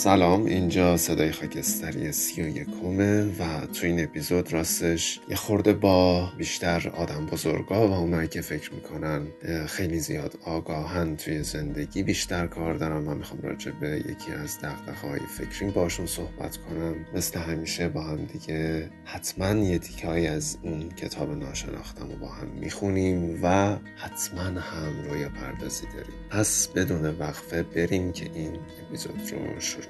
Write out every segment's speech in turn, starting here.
سلام اینجا صدای خاکستری سی و یکمه و تو این اپیزود راستش یه خورده با بیشتر آدم بزرگا و اونایی که فکر می‌کنن خیلی زیاد آگاهن توی زندگی بیشتر کار دارم و می‌خوام راجع به یکی از دقدقه های فکری باشون صحبت کنم. مثل همیشه با هم دیگه حتما یه تیکه از اون کتاب ناشناختم رو با هم می‌خونیم و حتما هم روی پردازی داریم. پس بدون وقفه بریم که این اپیزود رو شروع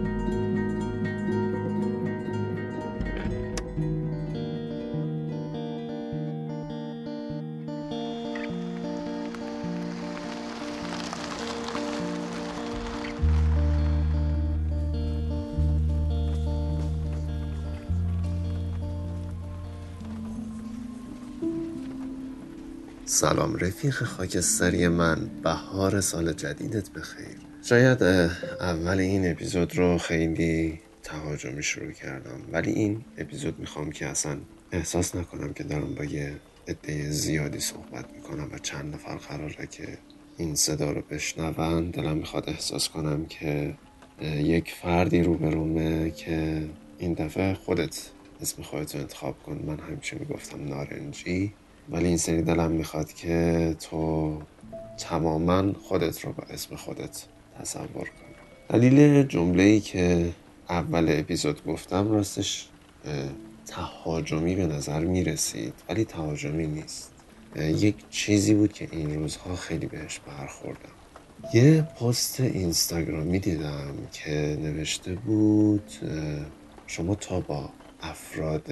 سلام. رفیق خاکستری من بهار سال جدیدت بخیر. شاید اول این اپیزود رو خیلی تهاجمی شروع کردم ولی این اپیزود می‌خوام که اصلا احساس نکنم که دارم با یه عده زیادی صحبت می‌کنم و چند نفر قراره که این صدا رو بشنون. دلم می‌خواد احساس کنم که یک فردی رو رومه که این دفعه خودت اسم خودت رو انتخاب کن. من همیشه می‌گفتم نارنجی. ولی این سری دلم می‌خواد که تو تماما خودت رو با اسم خودت تصور کنم دلیل جمله ای که اول اپیزود گفتم راستش تهاجمی به نظر می رسید ولی تهاجمی نیست. یک چیزی بود که این روزها خیلی بهش برخوردم. یه پست اینستاگرامی دیدم که نوشته بود شما تا با افراد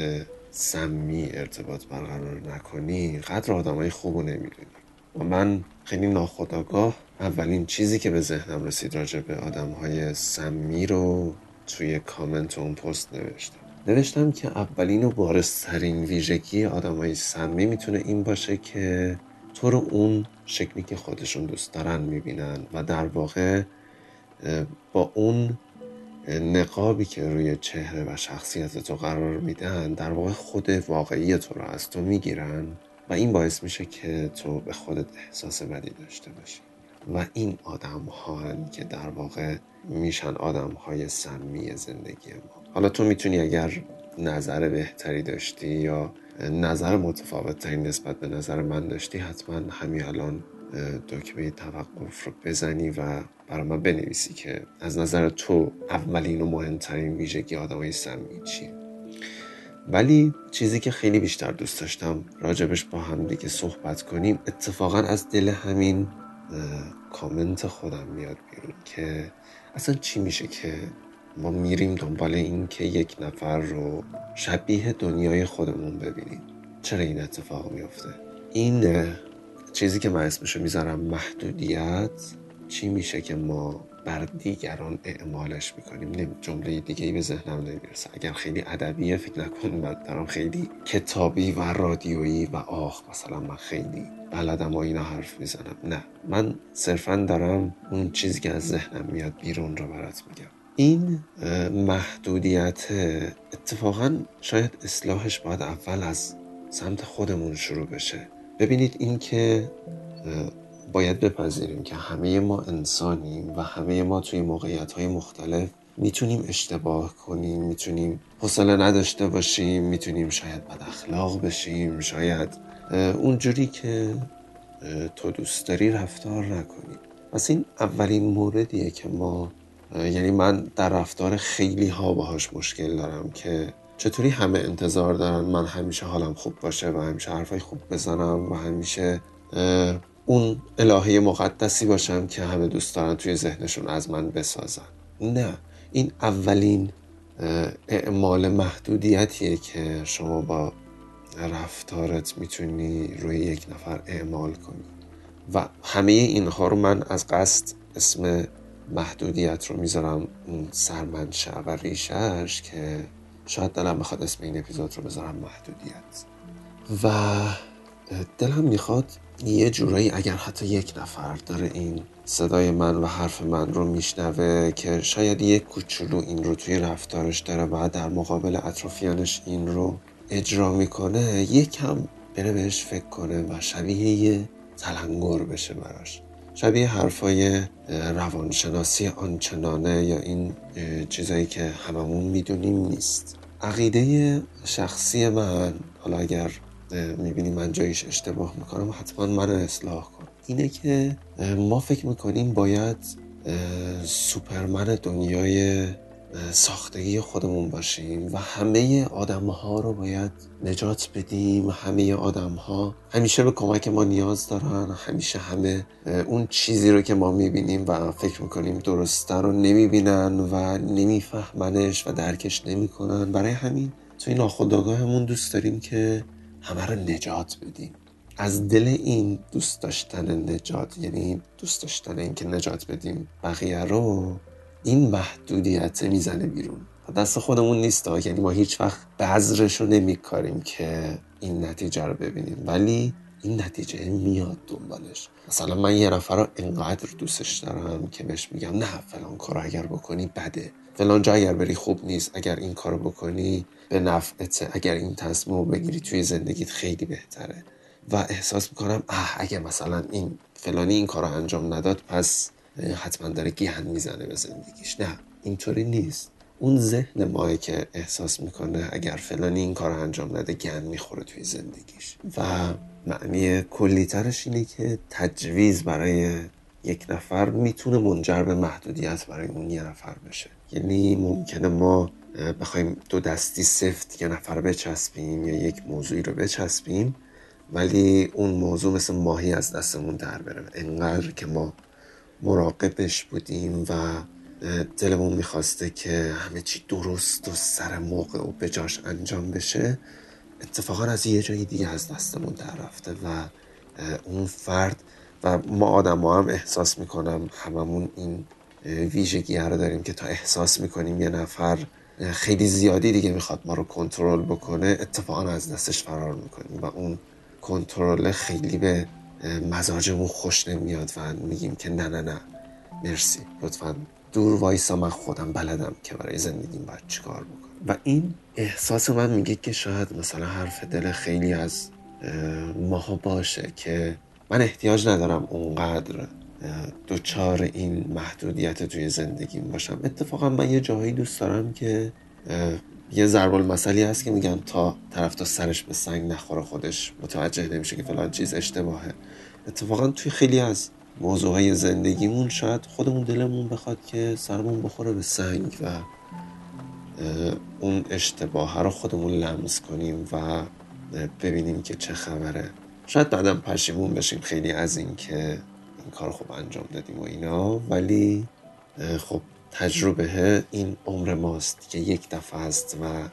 سمی ارتباط برقرار نکنی قدر آدمای خوب رو نمی‌دونی و من خیلی ناخداگاه اولین چیزی که به ذهنم رسید راجع به آدم های سمی رو توی کامنت اون پست نوشتم. نوشتم که اولین و بارسترین ویژگی آدم های سمی می‌تونه این باشه که تو رو اون شکلی که خودشون دوست دارن می‌بینن و در واقع با اون نقابی که روی چهره و شخصیت تو قرار میدن در واقع خود واقعی تو رو از تو می‌گیرن و این باعث میشه که تو به خودت احساس بدی داشته باشی. و این آدم ها که در واقع میشن آدم های سمی زندگی ما. حالا تو می‌تونی اگر نظر بهتری داشتی یا نظر متفاوت نسبت به نظر من داشتی حتما همین الان دکمه توقف رو بزنی و برای من بنویسی که از نظر تو اولین و مهمترین ویژگی آدمای سمی چیه؟ ولی چیزی که خیلی بیشتر دوست داشتم راجبش با هم دیگه صحبت کنیم. اتفاقا از دل همین کامنت خودم میاد بیرون که اصلا چی میشه که ما میریم دنبال این که یک نفر رو شبیه دنیای خودمون ببینیم؟ چرا این اتفاق میفته؟ این چیزی که من اسمشو می‌ذارم محدودیت چی میشه که ما بر دیگران اعمالش می‌کنیم؟ جمله دیگه ای به ذهنم نمی‌رسه. اگر خیلی ادبیه فکر نکن من دارم خیلی کتابی و رادیویی و آخ مثلا من خیلی بلدم و اینا حرف می‌زنم. نه. من صرفا دارم اون چیزی که از ذهنم میاد بیرون رو برات میگم. این محدودیت اتفاقا شاید اصلاحش باید اول از سمت خودمون شروع بشه. ببینید این که باید بپذیریم که همه ما انسانیم و همه ما توی موقعیت های مختلف می‌تونیم اشتباه کنیم می‌تونیم حوصله نداشته باشیم می‌تونیم شاید بد اخلاق بشیم شاید اونجوری که تو دوست داری رفتار نکنیم پس این اولین موردیه که ما یعنی من در رفتار خیلی ها باهاش مشکل دارم که چطوری همه انتظار دارن من همیشه حالم خوب باشه و همیشه حرفای خوب بزنم و همیشه اون الهه مقدسی باشم که همه دوست دارن توی ذهنشون از من بسازن؟ نه. این اولین اعمال محدودیتیه که شما با رفتارت می‌تونی روی یک نفر اعمال کنی. و همه اینها رو من از قصد اسم محدودیت رو می‌ذارم اون سرمنشه و ریشهش که شاید دلم می‌خواد اسم این اپیزود رو بذارم محدودیت. و دلم می‌خواد یه جورایی اگر حتی یک نفر داره این صدای من و حرف من رو میشنوه که شاید یک کوچولو این رو توی رفتارش داره و در مقابل اطرافیانش این رو اجرا می‌کنه یکم بره بهش فکر کنه و شبیه یه تلنگر بشه براش. شبیه حرفای روانشناسی آنچنانه یا این چیزایی که هممون می‌دونیم نیست. عقیده شخصی من حالا اگر می‌بینی من جایش اشتباه می‌کنم حتما منو اصلاح کن. اینه که ما فکر می‌کنیم باید سوپرمن دنیای ساختگی خودمون باشیم و همه آدم ها رو باید نجات بدیم. همه آدم ها همیشه به کمک ما نیاز دارن. همیشه همه اون چیزی رو که ما می‌بینیم و فکر می‌کنیم درسته رو نمی‌بینن و نمیفهمنش و درکش نمی‌کنن. برای همین توی ناخودآگاهمون دوست داریم که همه رو نجات بدیم. از دل این دوست داشتن نجات یعنی دوست داشتن اینکه نجات بدیم بقیه رو این محدودیت می‌زنه بیرون. دست خودمون نیست یعنی ما هیچ وقت بذرش رو نمیکاریم که این نتیجه رو ببینیم. ولی این نتیجه میاد دنبالش. مثلا من یه نفر رو انقدر دوستش دارم که بهش میگم نه فلان کار اگر بکنی بده. فلان جا اگر بری خوب نیست اگر این کارو بکنی به نفعته اگر این تصمیم رو بگیری توی زندگیت خیلی بهتره. و احساس می‌کنم اه اگه مثلا این فلانی این کار رو انجام نداد پس حتما داره گیهن می‌زنه به زندگیش. نه اینطوری نیست. اون ذهن ماه که احساس می‌کنه اگر فلانی این کار انجام نده گن می‌خوره توی زندگیش. و معنی کلیترش اینه که تجویز برای یک نفر می‌تونه منجر به محدودیت برای اون یه نفر بشه. یعنی ممکنه ما بخوایم دو دستی سفت یه نفر بچسبیم یا یک موضوعی رو بچسبیم ولی اون موضوع مثل ماهی از دستمون در بره. انقدر که ما مراقبش بودیم و دلمون می‌خواسته که همه چی درست و سر موقع و بجاش انجام بشه اتفاقا از یه جایی دیگه از دستمون در رفته و اون فرد و ما آدم هم احساس می‌کنم هممون این ویژگی رو داریم که تا احساس می‌کنیم یه نفر خیلی زیادی دیگه می‌خواد ما رو کنترل بکنه اتفاقا از دستش فرار می‌کنیم و اون کنترل خیلی به مزاجمون خوش نمیاد و میگیم که نه نه نه. مرسی. لطفا دور وایسا من خودم بلدم که برای زندگیم باید چیکار بکنم. و این احساس من میگه که شاید مثلا حرف دل خیلی از ماها باشه که من احتیاج ندارم اونقدر دوچار این محدودیت توی زندگیم باشم. اتفاقا من یه جایی دوست دارم که یه ضرب المثلی هست که میگن تا طرف تا سرش به سنگ نخوره خودش متوجه نمیشه که فلان چیز اشتباهه. اتفاقا توی خیلی از موضوعهای زندگیمون شاید خودمون دلمون بخواد که سرمون بخوره به سنگ و اون اشتباه رو خودمون لمس کنیم و ببینیم که چه خبره. شاید بعدم پشیمون بشیم خیلی از این که این کار خوب انجام دادیم و اینا ولی خب تجربه این عمر ماست که یک دفعه است و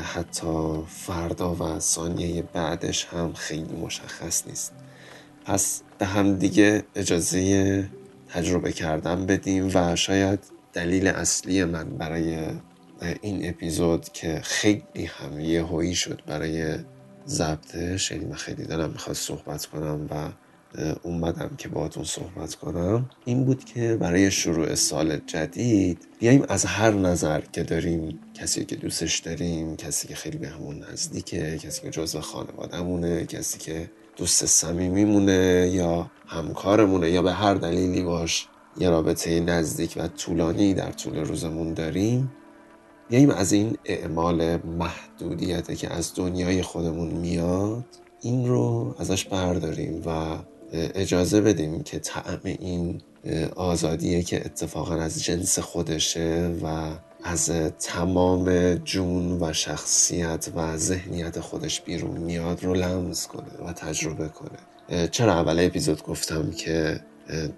حتی فردا و ثانیه بعدش هم خیلی مشخص نیست. پس به هم دیگه اجازه تجربه کردن بدیم و شاید دلیل اصلی من برای این اپیزود که خیلی هم یه هایی شد برای ضبطش یعنی من خیلی دلم می‌خواد صحبت کنم و اومدم که باهاتون صحبت کنم. این بود که برای شروع سال جدید بیایم از هر نظر که داریم کسی که دوستش داریم کسی که خیلی به همون نزدیکه کسی که جزو خانوادهمونه کسی که دوست صمیمیمونه یا همکارمونه یا به هر دلیلی باش یه رابطه نزدیک و طولانی در طول روزمون داریم بیایم از این اعمال محدودیت که از دنیای خودمون میاد این رو ازش برداریم و اجازه بدیم که طعم این آزادیه که اتفاقا از جنس خودشه و از تمام جون و شخصیت و ذهنیت خودش بیرون میاد رو لمس کنه و تجربه کنه. چرا اول اپیزود گفتم که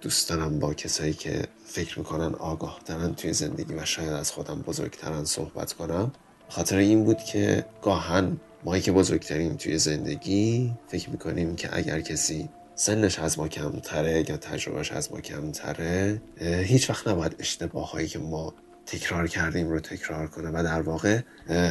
دوست دارم با کسایی که فکر می‌کنن آگاه ترن توی زندگی و شاید از خودم بزرگترن صحبت کنم؟ خاطر این بود که گاهن مایی که بزرگتریم توی زندگی فکر می‌کنیم که اگر کسی سنش از ما کمتره یا تجربهش از ما کمتره هیچ وقت نباید اشتباه هایی که ما تکرار کردیم رو تکرار کنه و در واقع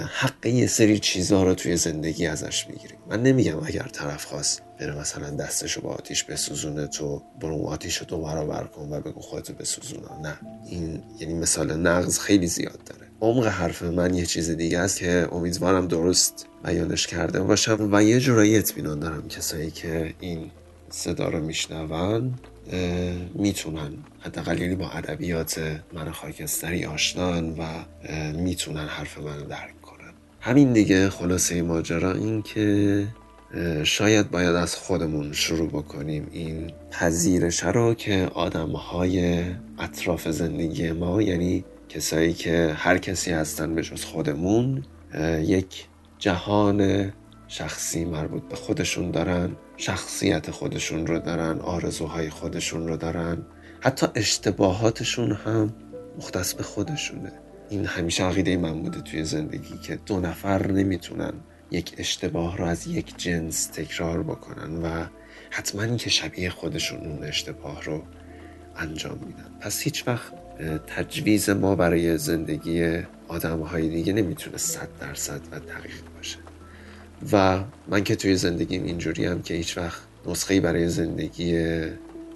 حق یه سری چیزها رو توی زندگی ازش می‌گیریم. من نمیگم اگر طرف خواست بره مثلا دستشو با آتیش بسوزونه تو برو آتیش دو برابر کن و بگو خودتو بسوزونه نه. این یعنی مثال نقض خیلی زیاد داره. عمق حرف من یه چیز دیگه است که امیدوارم درست بیانش کرده باشم و یه جورایی اطمینان دارم کسایی که این صدا رو میشنون می‌تونن. حداقل یعنی با ادبیات من خاکستری آشنان و می‌تونن حرف من درک کنن. همین دیگه خلاصه ماجرا این که شاید باید از خودمون شروع بکنیم این پذیرش رو که آدم های اطراف زندگی ما یعنی کسایی که هر کسی هستن به جز خودمون یک جهان شخصی مربوط به خودشون دارن شخصیت خودشون رو دارن آرزوهای خودشون رو دارن. حتی اشتباهاتشون هم مختص به خودشونه. این همیشه عقیده من بوده توی زندگی که دو نفر نمی‌تونن یک اشتباه رو از یک جنس تکرار بکنن و حتما که شبیه خودشون اون اشتباه رو انجام میدن. پس هیچ وقت تجویز ما برای زندگی آدم های دیگه نمی‌تونه صد درصد و دقیق باشه. و من که توی زندگیم اینجوری هم که هیچ وقت نسخه برای زندگی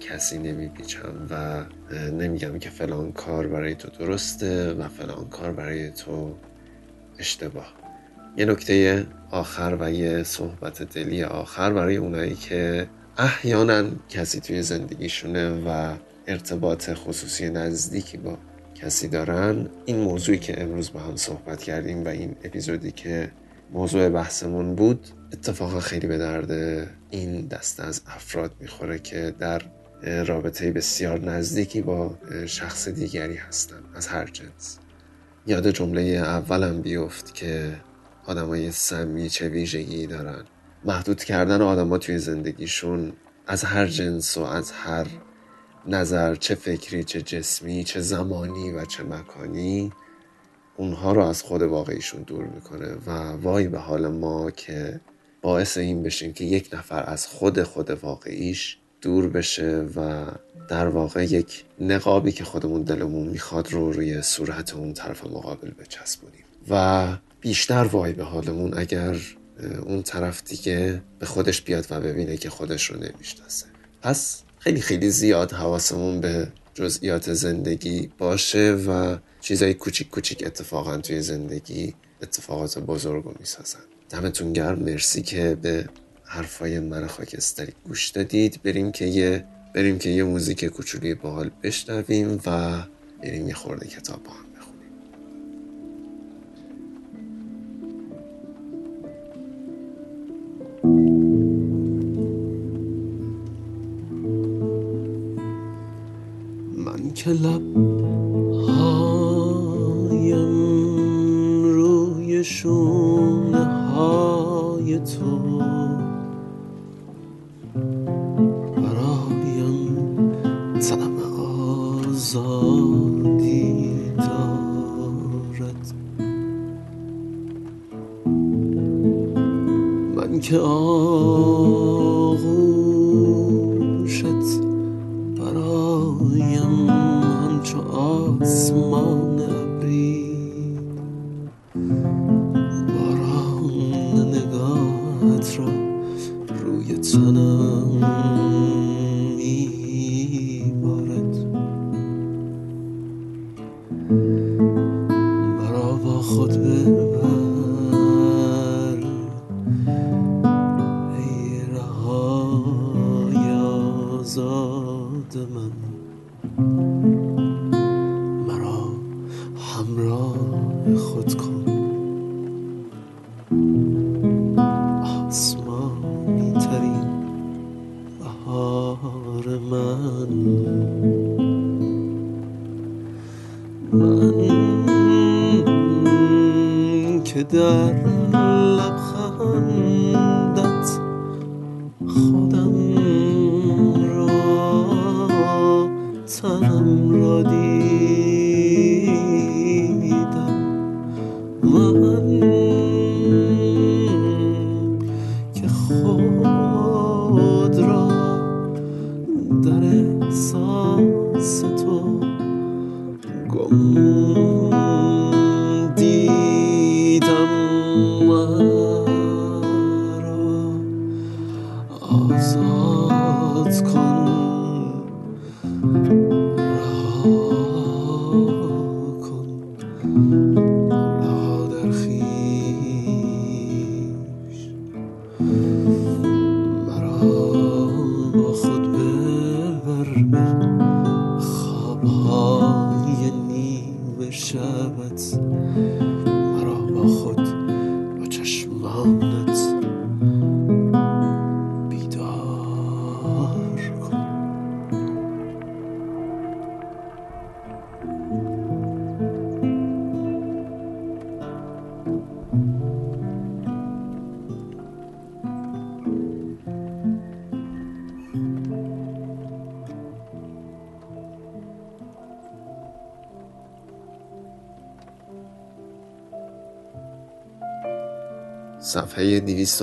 کسی نمیپیچم و نمیگم که فلان کار برای تو درسته و فلان کار برای تو اشتباه. یه نکته آخر و یه صحبت دلی آخر برای اونایی که احیانا کسی توی زندگیشونه و ارتباط خصوصی نزدیکی با کسی دارن این موضوعی که امروز با هم صحبت کردیم و این اپیزودی که موضوع بحثمون بود. اتفاقا خیلی به درد این دسته از افراد می‌خوره که در رابطه بسیار نزدیکی با شخص دیگری هستن از هر جنس. یاد جمله اولم بیفت که آدمای سمی چه ویژگی دارن. محدود کردن آدما توی زندگیشون از هر جنس و از هر نظر چه فکری چه جسمی چه زمانی و چه مکانی اونها رو از خود واقعیشون دور می‌کنه و وای به حال ما که باعث این بشیم که یک نفر از خود خود واقعیش دور بشه و در واقع یک نقابی که خودمون دلمون می‌خواد رو روی صورت اون طرف مقابل بچسبونیم. و بیشتر وای به حالمون اگر اون طرف دیگه به خودش بیاد و ببینه که خودش رو نمی‌شناسه. پس خیلی خیلی زیاد حواسمون به جزئیات زندگی باشه و چیزای کوچیک کوچیک اتفاقا توی زندگی اتفاقات بزرگ رو می‌سازن. دمتون گرم. مرسی که به حرفای من خاکستری گوش دادید. بریم که یه بریم که یه موزیک کوچولی باحال بشنویم و بریم یه خورده کتاب با هم بخونیم. من که لب شونه های تو. برایم طعم آزادی دارد. من که خود ببر مرا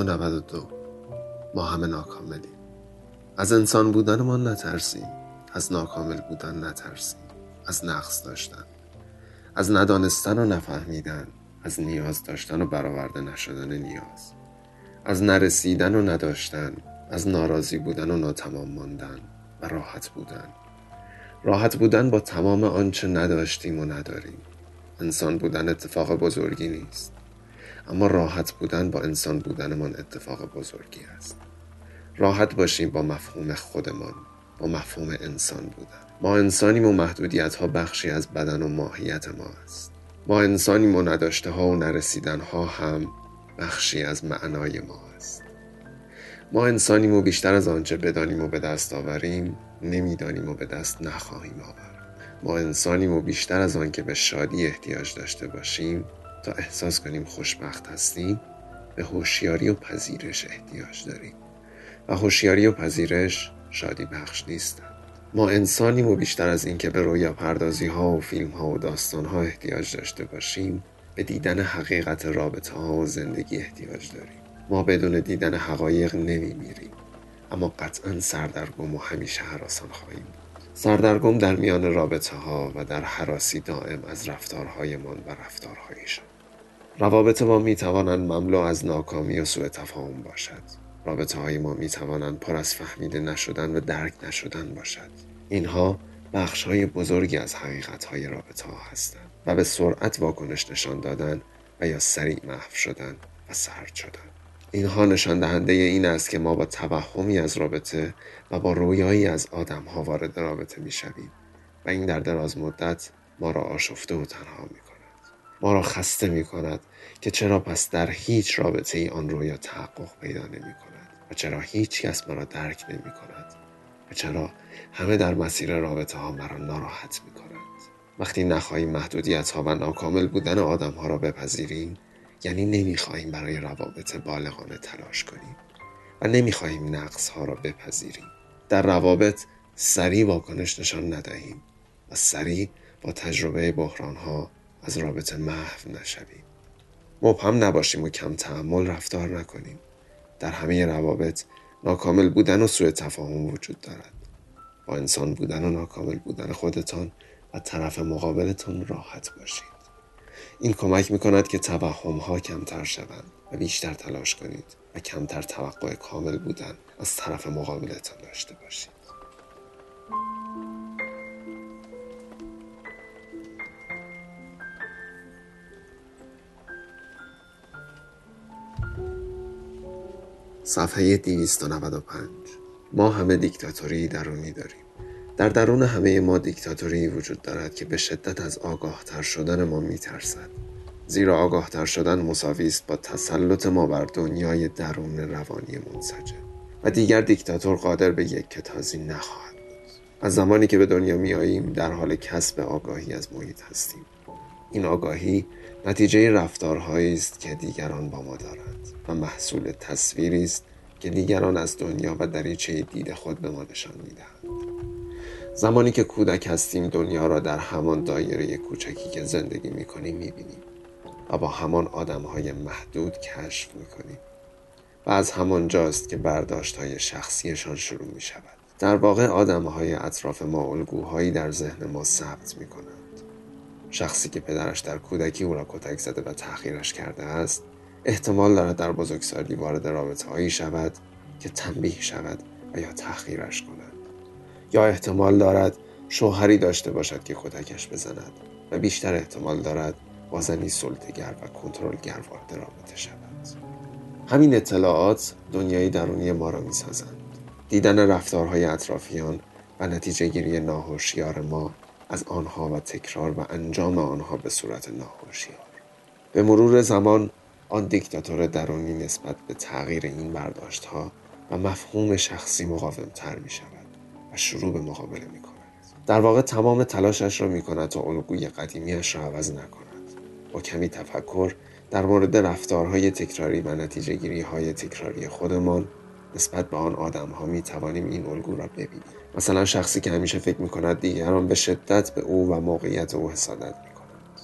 292 ما همه ناکاملیم. از انسان بودن ما نترسیم. از ناکامل بودن نترسیم. از نقص داشتن. از ندانستن و نفهمیدن. از نیاز داشتن و برآورده نشدن نیاز. از نرسیدن و نداشتن. از ناراضی بودن و ناتمام ماندن و راحت بودن. راحت بودن با تمام آنچه نداشتیم و نداریم. انسان بودن اتفاق بزرگی نیست. اما راحت بودن با انسان بودنمان اتفاق بزرگی است. راحت باشیم با مفهوم خودمان با مفهوم انسان بودن. ما انسانیم و محدودیت ها بخشی از بدن و ماهیت ما است. ما انسانیم و نداشته ها و نرسیدن ها هم بخشی از معنای ما است. ما انسانیم و بیشتر از آنچه بدانیم و به دست آوریم نمی‌دانیم و به دست نخواهیم آورد. ما انسانیم و بیشتر از آنکه به شادی احتیاج داشته باشیم تا احساس کنیم خوشبخت هستیم به هوشیاری و پذیرش احتیاج داریم. و هوشیاری و پذیرش شادی بخش نیستند ما انسانیم و بیشتر از اینکه به رویا پردازی ها و فیلم ها و داستان ها احتیاج داشته باشیم به دیدن حقیقت رابطه ها و زندگی احتیاج داریم. ما بدون دیدن حقایق نمیمیریم. اما قطعا سردرگم و همیشه حراسان خواهیم سردرگم در میان رابطه ها و در حراسی دائم از رفتارهایمان و رفتارهایشان. روابط ما می توانند مملو از ناکامی و سوء تفاهم باشد. رابطه های ما می توانند پر از فهمیده نشدن و درک نشدن باشد. اینها بخش های بزرگی از حقیقت های رابطه ها هستند و به سرعت واکنش نشان دادن و یا سریع محو شدن و سرد شدن. اینها نشان دهنده این است که ما با توهمی از رابطه و با رویایی از آدم ها وارد رابطه می شویم و این در دراز مدت ما را آشفته و تنها می. ما را خسته می کند که چرا پس در هیچ رابطه ای آن رویا تحقق پیدا نمی کند و چرا هیچ کس مرا درک نمی کند و چرا همه در مسیر رابطه ها مرا ناراحت می کند. وقتی نخواهیم محدودیت ها و ناکامل بودن آدم ها را بپذیریم یعنی نمی‌خواهیم برای روابط بالغانه تلاش کنیم و نمی‌خواهیم نقص ها را بپذیریم در روابط سریع واکنش نشان ندهیم و سریع با تجربه بحران ها از رابطه محو نشویم. مبهم نباشیم و کم تحمل رفتار نکنیم. در همه روابط ناکامل بودن و سوء تفاهم وجود دارد. با انسان بودن و ناکامل بودن خودتان و طرف مقابلتان راحت باشید. این کمک می کند که توهم ها کمتر شوند و بیشتر تلاش کنید و کمتر توقع کامل بودن از طرف مقابلتان داشته باشید. صفحه 295 ما همه دیکتاتوری درونی داریم. در درون همه ما دیکتاتوری وجود دارد که به شدت از آگاه تر شدن ما می ترسد. زیرا آگاه تر شدن مساوی است با تسلط ما بر دنیای درون روانی منسجم و دیگر دیکتاتور قادر به یک کتازی نخواهد بود از زمانی که به دنیا می آییم در حال کسب آگاهی از محیط هستیم این آگاهی نتیجه رفتارهایی است که دیگران با ما دارند و محصول تصویری است که دیگران از دنیا و دریچه دید خود به ما نشان می‌دهند. زمانی که کودک هستیم دنیا را در همان دایره کوچکی که زندگی می کنیم می بینیم و با همان آدم های محدود کشف می کنیم و از همان جاست که برداشت های شخصیشان شروع می شود در واقع آدم های اطراف ما الگوهایی در ذهن ما ثبت می کنند شخصی که پدرش در کودکی او را کتک زده و تأخیرش کرده است احتمال دارد در بزرگسالی وارد رابطه هایی شود که تنبیه شود و یا تأخیرش کند. یا احتمال دارد شوهری داشته باشد که کتکش بزند و بیشتر احتمال دارد با زنی سلطگر و کنترلگر وارد رابطه شود. همین اطلاعات دنیای درونی ما را می‌سازند. دیدن رفتارهای اطرافیان و نتیجه گیری ناهوشیار ما از آنها و تکرار و انجام آنها به صورت ناهوشیار به مرور زمان آن دیکتاتور درونی نسبت به تغییر این برداشت ها و مفهوم شخصی مقاوم تر می شود و شروع به مقابله می کند. در واقع تمام تلاشش را می کند تا الگوی قدیمیش را عوض نکند. با کمی تفکر در مورد رفتارهای تکراری و نتیجه های تکراری خودمان نسبت به آن آدم ها می توانیم این الگو را ببینیم. مثلا شخصی که همیشه فکر می کند دیگران به شدت به او و موقعیت او حسادت می کند.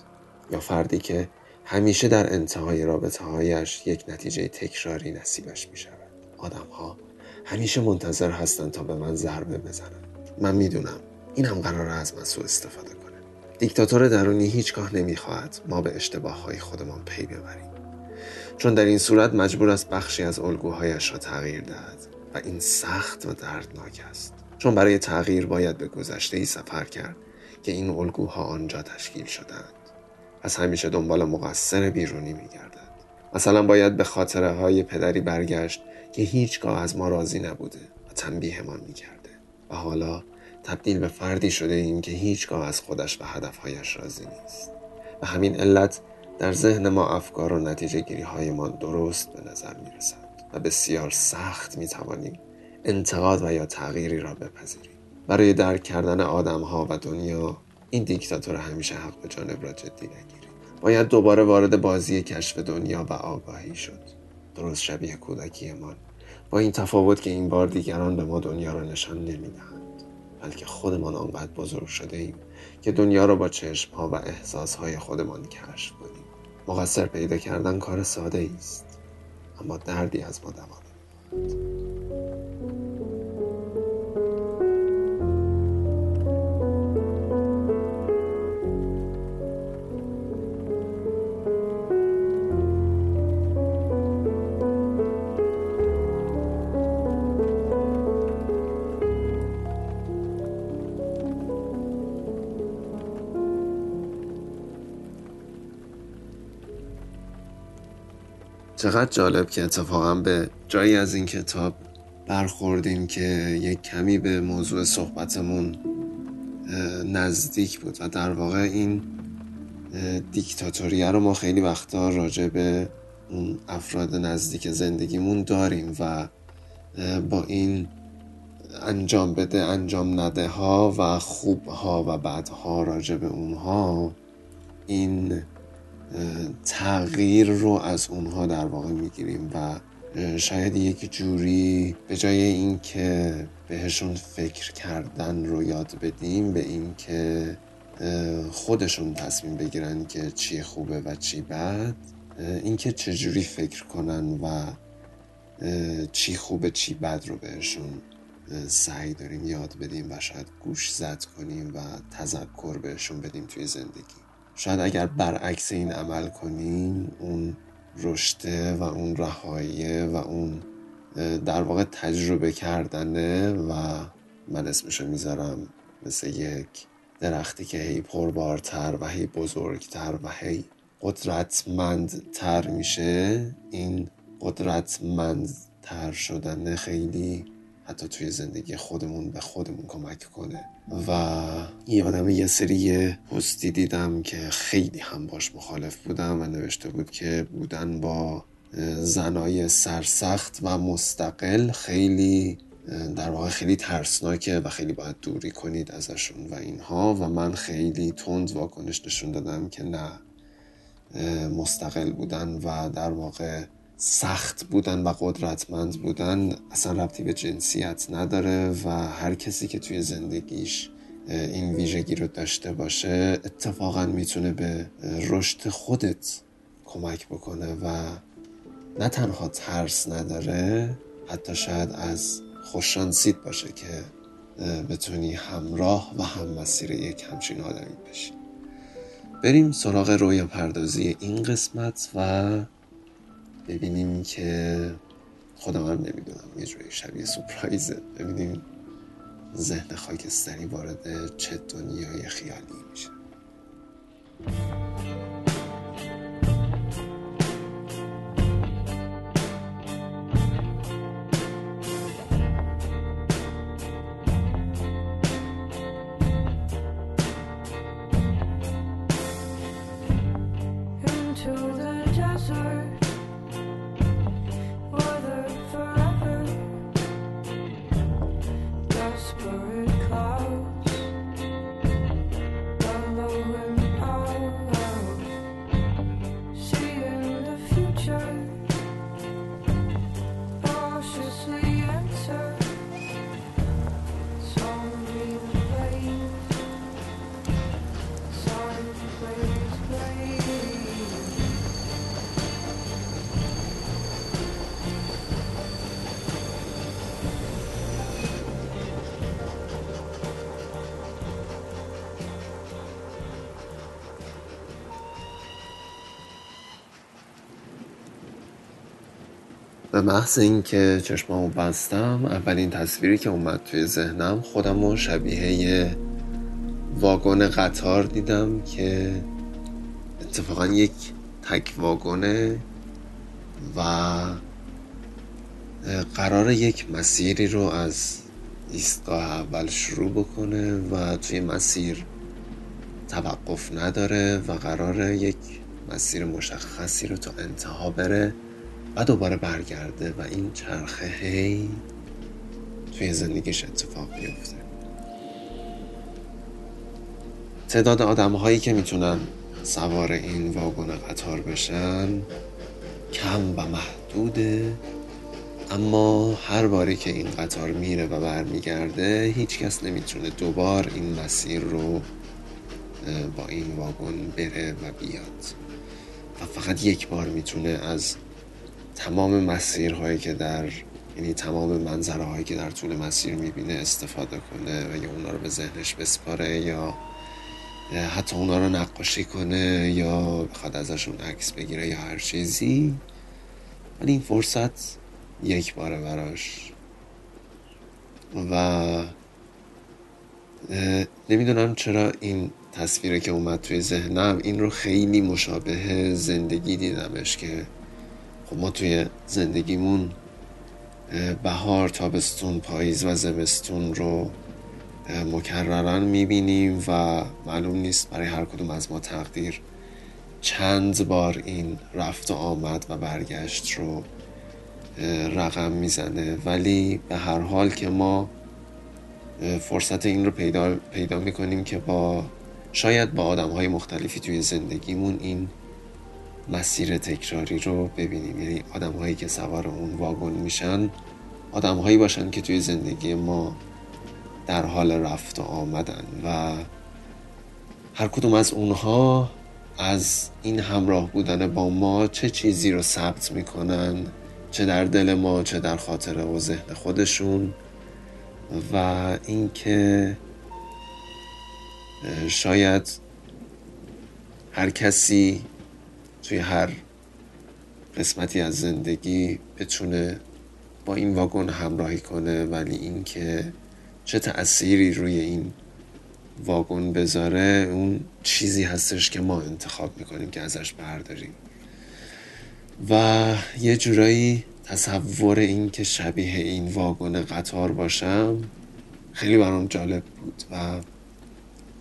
یا فردی که همیشه در انتهای رابطه هایش یک نتیجه تکراری نصیبش می شود. آدم ها همیشه منتظر هستند تا به من ضربه بزنند. من می‌دونم این هم قرار از من سوء استفاده کنه. دیکتاتور درونی هیچگاه نمی‌خواهد ما به اشتباه های خودمان پی ببریم. چون در این صورت مجبور است بخشی از الگوهایش را تغییر دهد و این سخت و دردناک است. چون برای تغییر باید به گذشته ای سفر کرد که این الگوها آنجا تشکیل شدند. از همیشه دنبال مقصر بیرونی میگردد مثلا باید به خاطره های پدری برگشت که هیچگاه از ما راضی نبوده و تنبیهمان می‌کرده و حالا تبدیل به فردی شده ایم که هیچگاه از خودش و هدفهایش راضی نیست و همین علت در ذهن ما افکار و نتیجه گیری هایمان درست به نظر می رسد و بسیار سخت می توانیم انتقاد و یا تغییری را بپذیریم. برای درک کردن آدم ها و دنیا این دیکتاتور همیشه حق به جانب را جدی نگیرید. باید دوباره وارد بازی کشف دنیا و آگاهی شد. درست شبیه کودکیمان. با این تفاوت که این بار دیگران به ما دنیا را نشان نمی‌دهند بلکه خودمان آنقدر بزرگ شده ایم که دنیا را با چشم ها و احساس های خودمان کشف کنیم. مقصر پیدا کردن کار ساده است. اما دردی از ما دوام چقدر جالب که اتفاقا به جایی از این کتاب برخوردیم که یک کمی به موضوع صحبتمون نزدیک بود و در واقع این دیکتاتوریه رو ما خیلی وقتا راجع به اون افراد نزدیک زندگیمون داریم و با این انجام بده انجام نده ها و خوب ها و بد ها راجع به اونها این تغییر رو از اونها در واقع می‌گیریم و شاید یک جوری به جای اینکه بهشون فکر کردن رو یاد بدیم به اینکه خودشون تصمیم بگیرن که چی خوبه و چی بد اینکه چجوری فکر کنن و چی خوبه چی بد رو بهشون سعی داریم یاد بدیم و شاید گوش زد کنیم و تذکر بهشون بدیم توی زندگی. شاید اگر برعکس این عمل کنیم اون رشته و اون رهاییه و اون در واقع تجربه کردنه و من اسمشو می‌ذارم مثل یک درختی که هی پربارتر و هی بزرگتر و هی قدرتمندتر میشه. این قدرتمندتر شدن خیلی حتی توی زندگی خودمون به خودمون کمک کنه. و یادم یه سری پستی دیدم که خیلی هم باش مخالف بودم و نوشته بود که بودن با زنای سرسخت و مستقل خیلی در واقع خیلی ترسناکه و خیلی باید دوری کنید ازشون و اینها. و من خیلی تند واکنش نشون دادم که نه مستقل بودن و در واقع سخت بودن و قدرتمند بودن اصلا ربطی به جنسیت نداره و هر کسی که توی زندگیش این ویژگی رو داشته باشه اتفاقا می‌تونه به رشد خودت کمک بکنه و نه تنها ترس نداره حتی شاید از خوششانسیت باشه که بتونی همراه و هم مسیر یک همچین آدمی بشی. بریم سراغ رویا پردازی این قسمت و ببینیم که خودم هم نمی‌دونم یه جوری شبیه سپرایزه. ببینیم ذهن خاکستری وارد چه دنیای خیالی میشه. Into the desert. محض اینکه چشمامو بستم اولین تصویری که اومد توی ذهنم خودم رو شبیه یه واگن قطار دیدم که اتفاقا یک تک واگنه و قرار یک مسیری رو از ایستگاه اول شروع بکنه و توی مسیر توقف نداره و قرار یک مسیر مشخصی رو تا انتها بره. و دوباره برگرده و این چرخه هی توی زندگیش اتفاق بیفته. تعداد آدم هایی که می‌تونن سوار این واگن قطار بشن کم و محدوده اما هر باری که این قطار میره و برمیگرده هیچ کس نمی‌تونه دوبار این مسیر رو با این واگن بره و بیاد. و فقط یک بار می‌تونه از تمام مسیرهایی که در یعنی تمام منظره هایی که در طول مسیر می‌بینه استفاده کنه و یا اونا رو به ذهنش بسپاره یا حتی اونا رو نقاشی کنه یا بخواد ازشون عکس بگیره یا هر چیزی. ولی این فرصت یک باره براش. و نمی‌دونم چرا این تصویری که اومد توی ذهنم این رو خیلی مشابه زندگی دیدمش که خب ما توی زندگیمون بهار تابستون پاییز و زمستون رو مکررن می‌بینیم و معلوم نیست برای هر کدوم از ما تقدیر چند بار این رفت و آمد و برگشت رو رقم می‌زنه. ولی به هر حال که ما فرصت این رو پیدا, پیدا می‌کنیم که با شاید با آدم های مختلفی توی زندگیمون این مسیر تکراری رو ببینیم. یعنی آدم هایی که سوار اون واگن میشن آدم هایی باشن که توی زندگی ما در حال رفت و آمدن و هر کدوم از اونها از این همراه بودن با ما چه چیزی رو ثبت می‌کنن چه در دل ما چه در خاطر و ذهن خودشون و اینکه شاید هر کسی توی هر قسمتی از زندگی بتونه با این واگن همراهی کنه ولی اینکه چه تأثیری روی این واگن بذاره اون چیزی هستش که ما انتخاب می‌کنیم که ازش برداریم. و یه جورایی تصور این که شبیه این واگن قطار باشم خیلی برام جالب بود و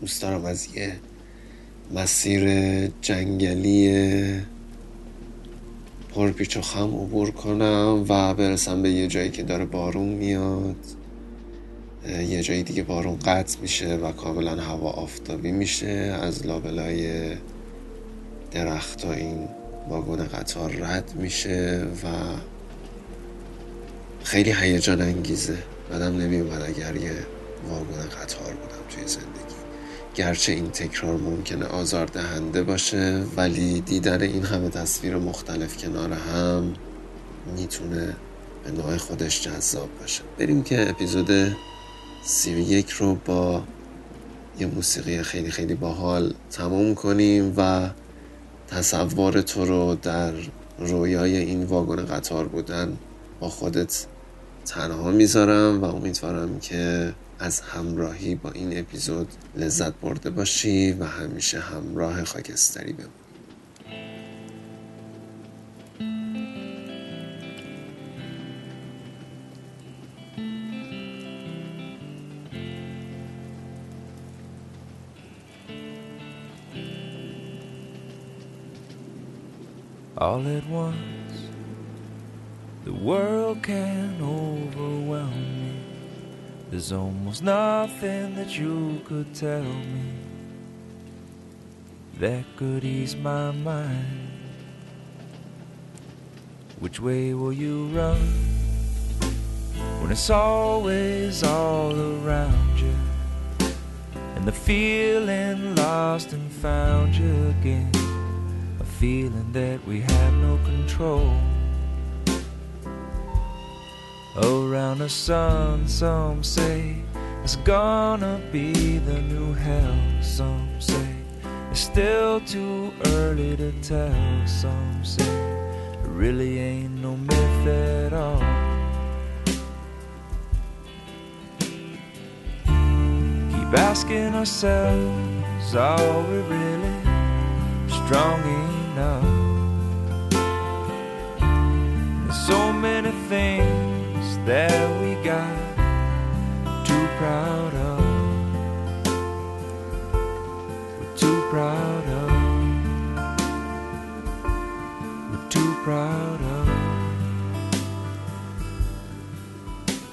دوست دارم از یه مسیر جنگلی پرپیچ و خم عبور کنم و برسم به یه جایی که داره بارون میاد. یه جایی دیگه بارون قطع میشه و کاملا هوا آفتابی میشه. از لابلای درخت این واگن قطار رد میشه و خیلی هیجان انگیزه. بدم نمیومد اگر یه واگن قطار بودم توی زندگی. گرچه این تکرار ممکنه آزار دهنده باشه ولی دیدن این همه تصویر مختلف کنار هم می‌تونه به نوع خودش جذاب باشه. بریم که اپیزود سی و یک رو با یه موسیقی خیلی خیلی باحال تموم کنیم و تصور تو رو در رویای این واگن قطار بودن با خودت تنها می‌ذارم و امیدوارم که از همراهی با این اپیزود لذت برده باشی و همیشه همراه خاکستری بمونی all at once. The world can overwhelm. There's almost nothing that you could tell me that could ease my mind. Which way will you run when it's always all around you? And the feeling lost and found you again. A feeling that we have no control. Around the sun, some say it's gonna be the new hell. Some say it's still too early to tell. Some say it really ain't no myth at all. Keep asking ourselves, are we really strong enough? There's so many things that we got too proud of. We're too proud of. We're too proud of.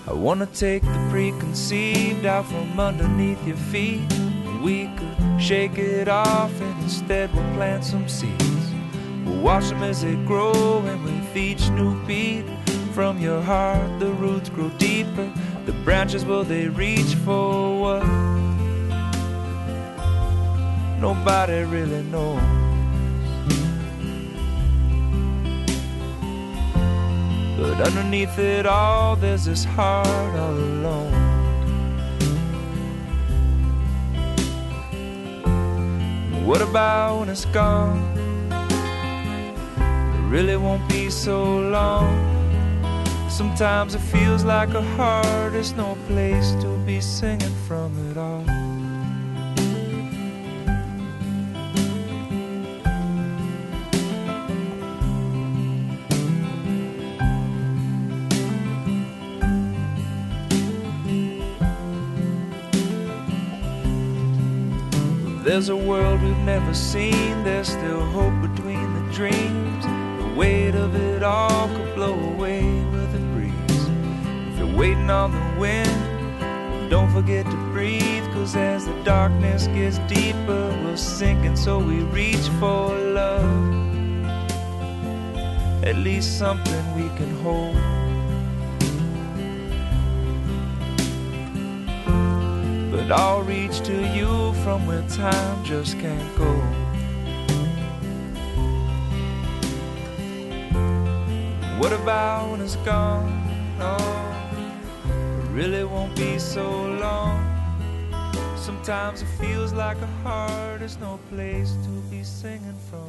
I wanna take the preconceived out from underneath your feet. We could shake it off and instead we'll plant some seeds. We'll watch them as they grow and with each new beat from your heart the roots grow deeper. The branches will they reach for what? Nobody really knows. But underneath it all, there's this heart all alone. What about when it's gone? It really won't be so long. Sometimes it feels like a heart is no place to be singing from it all. There's a world we've never seen, there's still hope between the dreams. The weight of it all could blow away waiting on the wind, don't forget to breathe, cause as the darkness gets deeper, we're sinking, so we reach for love. At least something we can hold. But I'll reach to you from where time just can't go. What about when it's gone? Oh, really won't be so long. Sometimes it feels like a heart is no place to be singing from.